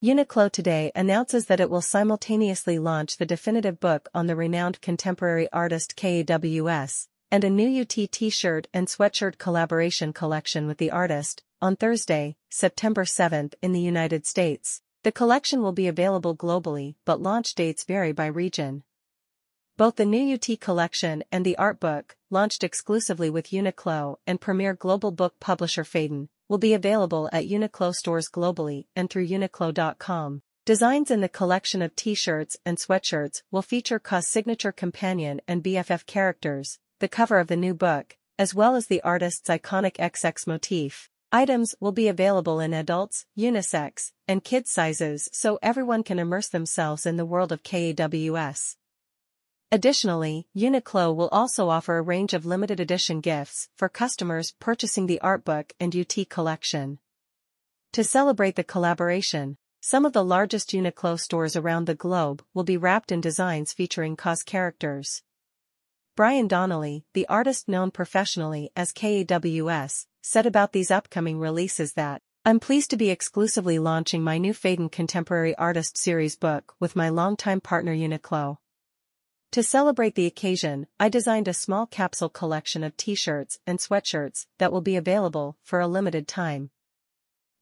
Uniqlo today announces that it will simultaneously launch the definitive book on the renowned contemporary artist KAWS, and a new UT t-shirt and sweatshirt collaboration collection with the artist, on Thursday, September 7 in the United States. The collection will be available globally but launch dates vary by region. Both the new UT collection and the art book, launched exclusively with Uniqlo and premier global book publisher Phaidon, will be available at Uniqlo stores globally and through uniqlo.com. Designs in the collection of t-shirts and sweatshirts will feature KAWS signature companion and BFF characters, the cover of the new book, as well as the artist's iconic XX motif. Items will be available in adults, unisex, and kids sizes so everyone can immerse themselves in the world of KAWS. Additionally, Uniqlo will also offer a range of limited edition gifts for customers purchasing the artbook and UT collection. To celebrate the collaboration, some of the largest Uniqlo stores around the globe will be wrapped in designs featuring KAWS characters. Brian Donnelly, the artist known professionally as KAWS, said about these upcoming releases that, I'm pleased to be exclusively launching my new Phaidon Contemporary Artist Series book with my longtime partner Uniqlo. To celebrate the occasion, I designed a small capsule collection of t-shirts and sweatshirts that will be available for a limited time.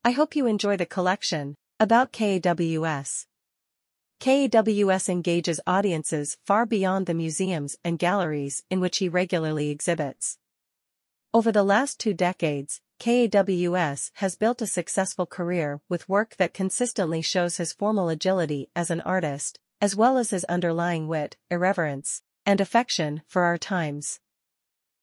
I hope you enjoy the collection. About KAWS KAWS engages audiences far beyond the museums and galleries in which he regularly exhibits. Over the last two decades, KAWS has built a successful career with work that consistently shows his formal agility as an artist, as well as his underlying wit, irreverence, and affection for our times.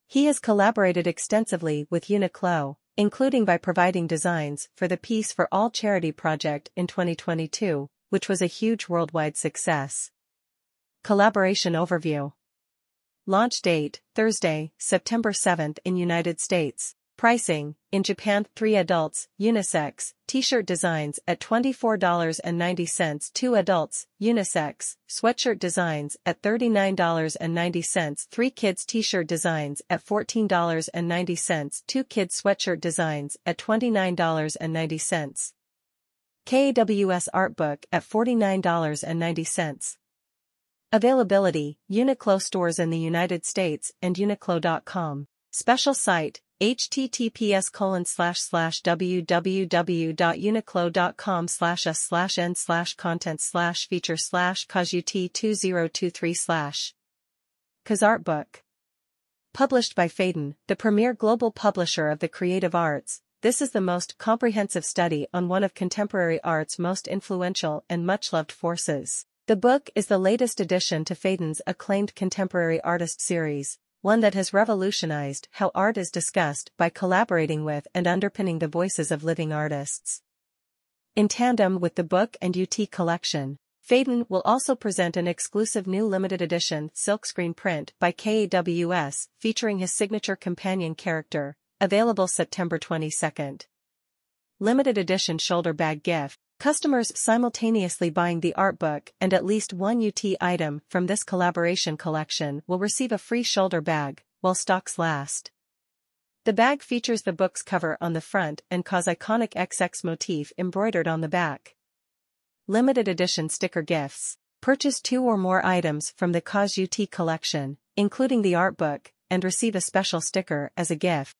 He has collaborated extensively with Uniqlo, including by providing designs for the Peace for All charity project in 2022, which was a huge worldwide success. Collaboration Overview Launch date, Thursday, September 7th in United States. Pricing, in Japan 3 adults, unisex, t-shirt designs at $24.90 2 adults, unisex, sweatshirt designs at $39.90 3 kids t-shirt designs at $14.90 2 kids sweatshirt designs at $29.90. KAWS Art Book at $49.90. Availability, Uniqlo stores in the United States and Uniqlo.com. Special site, https colon slash slash www.uniqlo.com slash s slash n slash content slash feature slash KAWSUT 2023 slash KAWS Book. Published by Phaidon, the premier global publisher of the creative arts, this is the most comprehensive study on one of contemporary art's most influential and much-loved forces. The book is the latest addition to Phaidon's acclaimed contemporary artist series, one that has revolutionized how art is discussed by collaborating with and underpinning the voices of living artists. In tandem with the book and UT collection, Phaidon will also present an exclusive new limited edition silkscreen print by KAWS featuring his signature companion character, available September 22. Limited edition shoulder bag gift. Customers simultaneously buying the art book and at least one UT item from this collaboration collection will receive a free shoulder bag, while stocks last. The bag features the book's cover on the front and KAWS iconic XX motif embroidered on the back. Limited edition sticker gifts. Purchase two or more items from the KAWS UT collection, including the art book, and receive a special sticker as a gift.